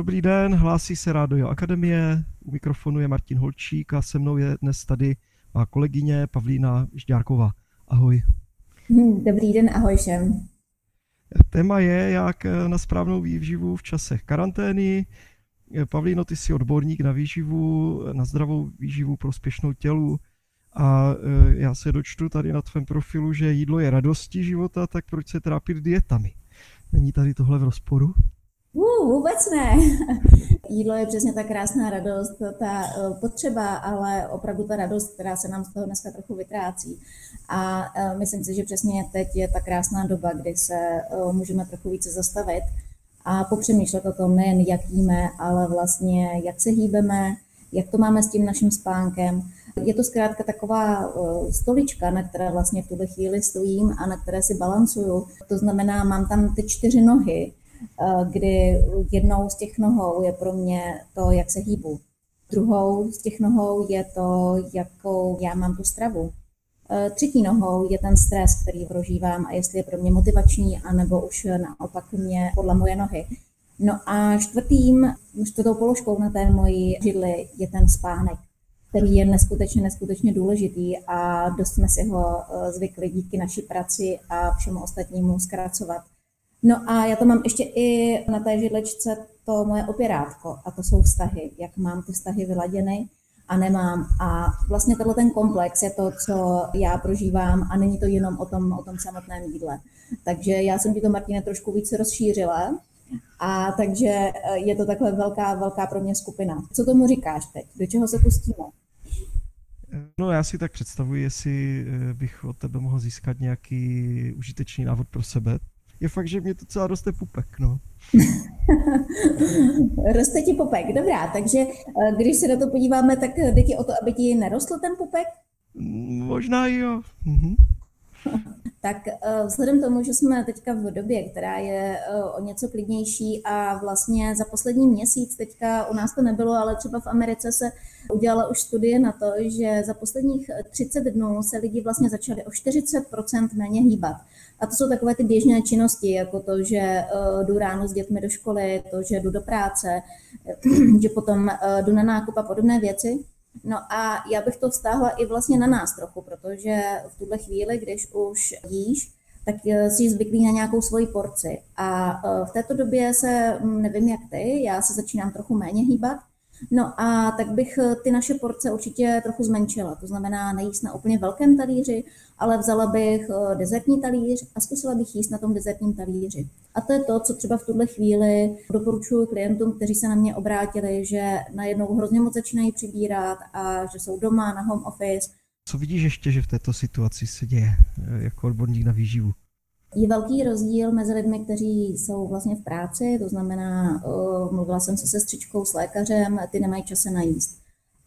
Dobrý den, hlásí se Rádio Akademie, u mikrofonu je Martin Holčík a se mnou je dnes tady má kolegyně Pavlína Žďárková. Ahoj. Hm, dobrý den, ahoj všem. Téma je, jak na správnou výživu v časech karantény. Pavlíno, ty jsi odborník na výživu, na zdravou výživu prospěšnou tělu a já se dočtu tady na tvém profilu, že jídlo je radostí života, tak proč se trápit dietami? Není tady tohle v rozporu? Uh, vůbec ne. Jídlo je přesně ta krásná radost, ta uh, potřeba, ale opravdu ta radost, která se nám z toho dneska trochu vytrácí. A uh, myslím si, že přesně teď je ta krásná doba, kdy se uh, můžeme trochu více zastavit a popřemýšlet o tom nejen, jak jíme, ale vlastně jak se hýbeme, jak to máme s tím naším spánkem. Je to zkrátka taková stolička, na které vlastně v tuhle chvíli stojím a na které si balancuju. To znamená, mám tam ty čtyři nohy, kdy jednou z těch nohou je pro mě to, jak se hýbu. Druhou z těch nohou je to, jakou já mám tu stravu. Třetí nohou je ten stres, který prožívám a jestli je pro mě motivační, anebo už naopak mě podlamuje nohy. No a čtvrtým, čtvrtou položkou na té mojí židli je ten spánek, který je neskutečně, neskutečně důležitý a dost jsme si ho zvykli díky naší práci a všemu ostatnímu zkracovat. No a já to mám ještě i na té židlečce to moje opěrátko a to jsou vztahy, jak mám ty vztahy vyladěny a nemám. A vlastně tenhle ten komplex je to, co já prožívám a není to jenom o tom, o tom samotném jídle. Takže já jsem ti to, Martine, trošku více rozšířila a takže eh, je to takhle velká, velká pro mě skupina. Co tomu říkáš teď? Do čeho se pustíme? No já si tak představuji, jestli eh, bych od tebe mohl získat nějaký užitečný návod pro sebe, je fakt, že mě to celá roste pupek, no. roste ti pupek, dobrá, takže eh, když se na to podíváme, tak jde ti o to, aby ti nerostl ten pupek? Možná jo. Mhm. Tak eh, vzhledem tomu, že jsme teďka v době, která je eh, o něco klidnější a vlastně za poslední měsíc, teďka u nás to nebylo, ale třeba v Americe se udělala už studie na to, že za posledních 30 dnů se lidi vlastně začali o 40% méně hýbat. A to jsou takové ty běžné činnosti, jako to, že uh, jdu ráno s dětmi do školy, to, že jdu do práce, že potom jdu na nákup a podobné věci. No a já bych to vztáhla i vlastně na nás trochu, protože v tuhle chvíli, když už jíš, tak eh, jsi zvyklý na nějakou svoji porci. A v této době se, hm, nevím jak ty, já se začínám trochu méně hýbat, No a tak bych eh, ty naše porce určitě trochu zmenšila. To znamená nejíst na úplně velkém talíři, ale vzala bych eh, dezertní talíř a zkusila bych jíst na tom dezertním talíři. A to je to, co třeba v tuhle chvíli doporučuji klientům, kteří se na mě obrátili, že najednou hrozně moc začínají přibírat a že jsou doma na home office. Co vidíš ještě, že v této situaci se děje eh, jako odborník na výživu? Je velký rozdíl mezi lidmi, kteří jsou vlastně v práci, to znamená, uh, mluvila jsem se sestřičkou, s lékařem, ty nemají čas se najíst.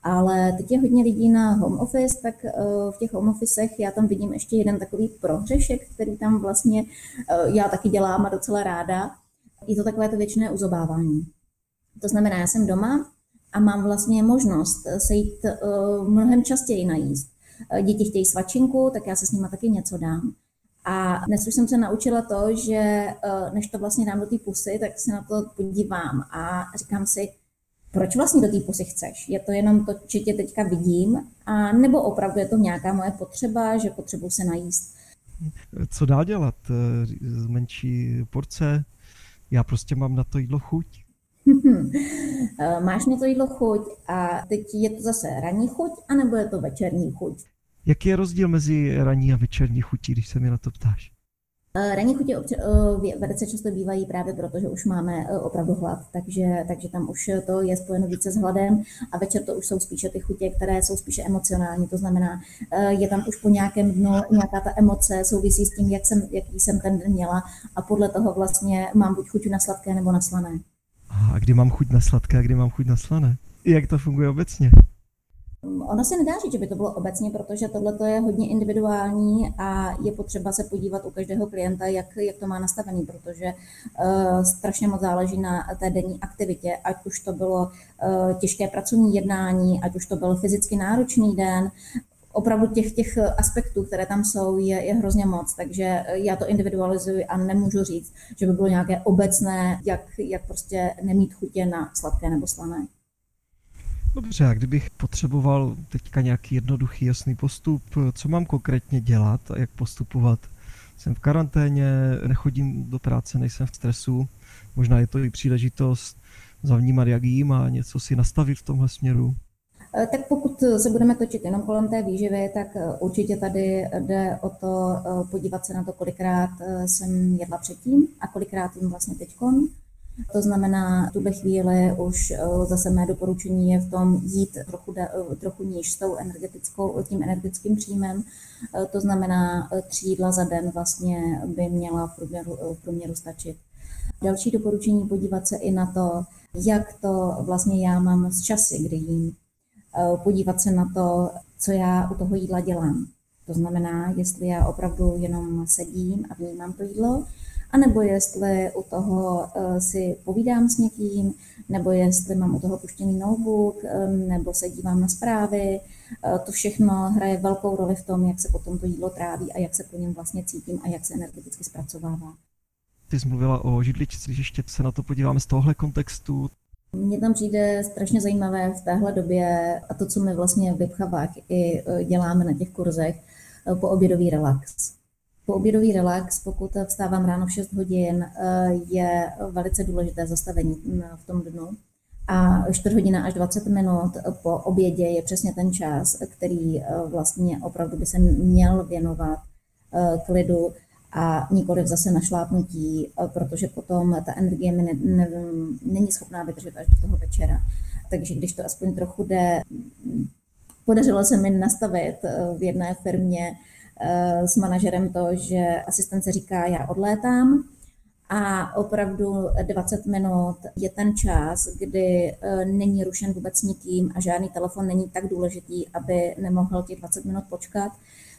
Ale teď je hodně lidí na home office, tak uh, v těch home officech já tam vidím ještě jeden takový prohřešek, který tam vlastně uh, já taky dělám a docela ráda. Je to takové to věčné uzobávání. To znamená, já jsem doma a mám vlastně možnost se jít mnohem častěji najíst. Děti chtějí svačinku, tak já se s nimi taky něco dám. A dnes už jsem se naučila to, že eh, než to vlastně dám do té pusy, tak se na to podívám a říkám si, proč vlastně do té pusy chceš? Je to jenom to, že tě teďka vidím, a nebo opravdu je to nějaká moje potřeba, že potřebuji se najíst? Co dál dělat? Z menší porce? Já prostě mám na to jídlo chuť. Eh, máš na to jídlo chuť a teď je to zase ranní chuť, anebo je to večerní chuť? Jaký je rozdíl mezi ranní a večerní chutí, když se mi na to ptáš? Eh, ranní chutě eh, velice často bývají právě proto, že už máme eh, opravdu hlad, takže, takže tam už to je spojeno více s hladem a večer to už jsou spíše ty chutě, které jsou spíše emocionální, to znamená, je tam už po nějakém dnu nějaká ta emoce souvisí s tím, jak jsem, jaký jsem ten den měla a podle toho vlastně mám buď chuť na sladké nebo na slané. A kdy mám chuť na sladké a kdy mám chuť na slané? Jak to funguje obecně? Ono se nedá říct, že by to bylo obecně, protože tohle je hodně individuální a je potřeba se podívat u každého klienta, jak, jak to má nastavený, protože uh, strašně moc záleží na té denní aktivitě, ať už to bylo uh, těžké pracovní jednání, ať už to byl fyzicky náročný den, opravdu těch, těch aspektů, které tam jsou, je, je hrozně moc, takže já to individualizuji a nemůžu říct, že by bylo nějaké obecné, jak, jak prostě nemít chutě na sladké nebo slané. Dobře, a kdybych potřeboval teďka nějaký jednoduchý, jasný postup, co mám konkrétně dělat a jak postupovat? Jsem v karanténě, nechodím do práce, nejsem v stresu, možná je to i příležitost zavnímat, jak jím a něco si nastavit v tomhle směru. Eh, tak pokud se budeme točit jenom kolem té výživy, tak eh, určitě tady jde o to eh, podívat se na to, kolikrát jsem jedla předtím a kolikrát jim vlastně teďkon. To znamená, v tuhle chvíli už zase mé doporučení je v tom jít trochu, trochu níž s tou energetickou, tím energetickým příjmem. To znamená, tři jídla za den vlastně by měla v průměru, v průměru stačit. Další doporučení podívat se i na to, jak to vlastně já mám z časy, kdy jím. Eh, podívat se na to, co já u toho jídla dělám. To znamená, jestli já opravdu jenom sedím a vnímám to jídlo, anebo jestli u toho eh, si povídám s někým, nebo jestli mám u toho puštěný notebook, eh, nebo se dívám na zprávy. To všechno hraje velkou roli v tom, jak se potom to jídlo tráví a jak se po něm vlastně cítím a jak se energeticky zpracovává. Ty jsi mluvila o židličce, když ještě se na to podíváme z tohle kontextu, mně tam přijde strašně zajímavé v téhle době a to, co my vlastně v Vipchavách i e, děláme na těch kurzech, po obědový relax. Po obědový relax, pokud vstávám ráno v 6 hodin, e, je velice důležité zastavení v tom dnu. A 4 hodina až 20 minut po obědě je přesně ten čas, který vlastně opravdu by se měl věnovat klidu a nikoliv zase našlápnutí, eh, protože potom ta energie mi ne, ne, není schopná vydržet až do toho večera. Takže když to aspoň trochu jde, podařilo se mi nastavit eh, v jedné firmě eh, s manažerem to, že asistence říká, já odlétám, a opravdu 20 minut je ten čas, kdy není rušen vůbec nikým a žádný telefon není tak důležitý, aby nemohl těch 20 minut počkat.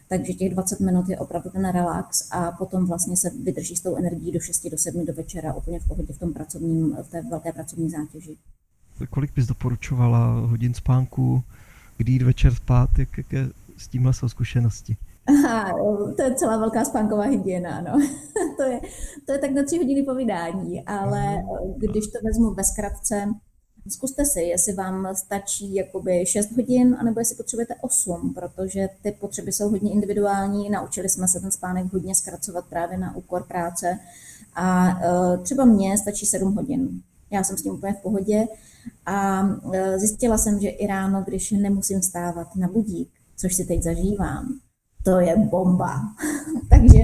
Takže těch 20 minut je opravdu ten relax a potom vlastně se vydrží s tou energií do 6 do 7 do večera úplně v pohodě v tom pracovním, v té velké pracovní zátěži. Kolik bys doporučovala hodin spánku, kdy jít večer spát, jak, jaké s tímhle jsou zkušenosti? Aha, to je celá velká spánková hygiena, no. to, je, to je tak na tři hodiny povídání, ale když to vezmu ve zkratce, Zkuste si, jestli vám stačí jakoby 6 hodin, anebo jestli potřebujete 8, protože ty potřeby jsou hodně individuální. Naučili jsme se ten spánek hodně zkracovat právě na úkor práce. A e, třeba mně stačí 7 hodin. Já jsem s tím úplně v pohodě. A e, zjistila jsem, že i ráno, když nemusím stávat na budík, což si teď zažívám, to je bomba. Takže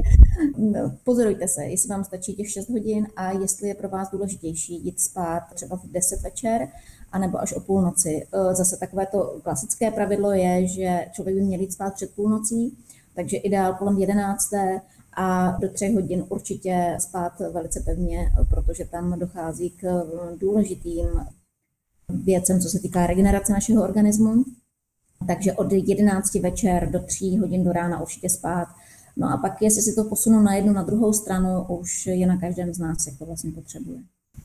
no, pozorujte se, jestli vám stačí těch 6 hodin a jestli je pro vás důležitější jít spát třeba v 10 večer, anebo až o půlnoci. E, zase takové to klasické pravidlo je, že člověk by měl jít spát před půlnocí, takže ideál kolem 11. a do 3 hodin určitě spát velice pevně, protože tam dochází k důležitým věcem, co se týká regenerace našeho organismu takže od 11 večer do 3 hodin do rána určitě spát. No a pak, jestli si to posunu na jednu, na druhou stranu, už je na každém z nás, jak to vlastně potřebuje.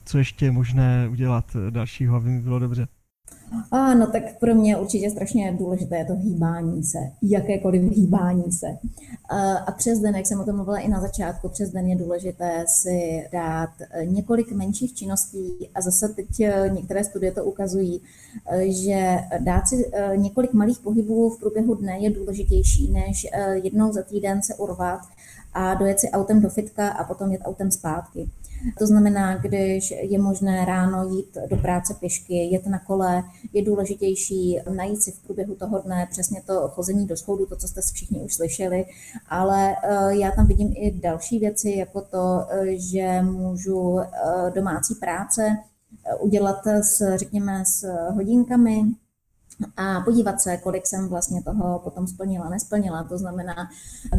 Co ještě je možné udělat dalšího, aby mi bylo dobře? Ano, tak pro mě určitě strašně důležité je to hýbání se, jakékoliv hýbání se. A přes den, jak jsem o tom mluvila i na začátku, přes den je důležité si dát e, několik menších činností a zase teď e, některé studie to ukazují, e, že dát si několik malých pohybů v průběhu dne je důležitější, než jednou za týden se urvat a dojet si autem do fitka a potom jet autem zpátky. To znamená, když je možné ráno jít do práce pěšky, jet na kole, je důležitější najít si v průběhu toho dne přesně to chození do schoudu, to, co jste všichni už slyšeli, ale eh, já tam vidím i další věci, jako to, eh, že můžu eh, domácí práce udělat s, řekněme, s hodinkami, a podívat se, kolik jsem vlastně toho potom splnila, nesplnila. To znamená,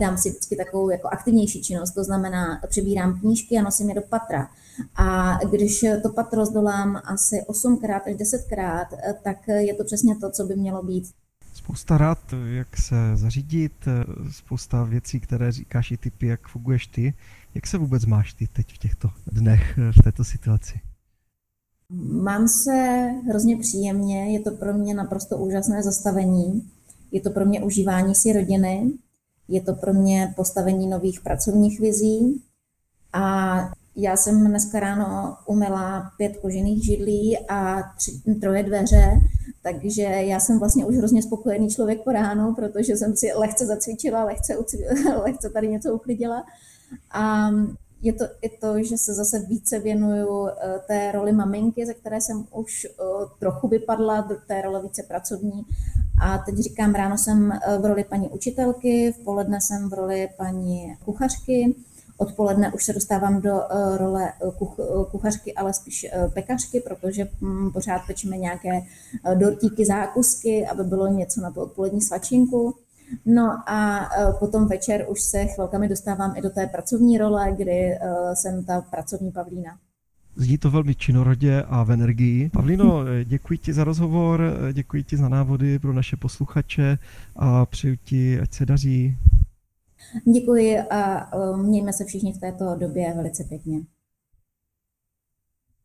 dám si vždycky takovou jako aktivnější činnost, to znamená, přebírám knížky a nosím je do patra. A když to patro zdolám asi 8krát až 10krát, tak je to přesně to, co by mělo být. Spousta rád, jak se zařídit, spousta věcí, které říkáš i typy, jak funguješ ty. Jak se vůbec máš ty teď v těchto dnech, v této situaci? Mám se hrozně příjemně, je to pro mě naprosto úžasné zastavení, Je to pro mě užívání si rodiny, je to pro mě postavení nových pracovních vizí a já jsem dneska ráno umila pět kožených židlí a tři, troje dveře, takže já jsem vlastně už hrozně spokojený člověk po ránu, protože jsem si lehce zacvičila, lehce, lehce tady něco uklidila. A je to i to, že se zase více věnuju eh, té roli maminky, ze které jsem už eh, trochu vypadla, do té role více pracovní. A teď říkám, ráno jsem eh, v roli paní učitelky, v poledne jsem v roli paní kuchařky, Odpoledne už se dostávám do role kuchařky, ale spíš pekařky, protože hm, pořád pečíme nějaké dortíky, zákusky, aby bylo něco na tu odpolední svačinku. No a e, potom večer už se chvilkami dostávám i do té pracovní role, kdy e, jsem ta pracovní Pavlína. Zní to velmi činorodě a v energii. Pavlino, e, děkuji ti za rozhovor, děkuji ti za návody pro naše posluchače a přeju ti, ať se daří. Děkuji a mějme se všichni v této době velice pěkně.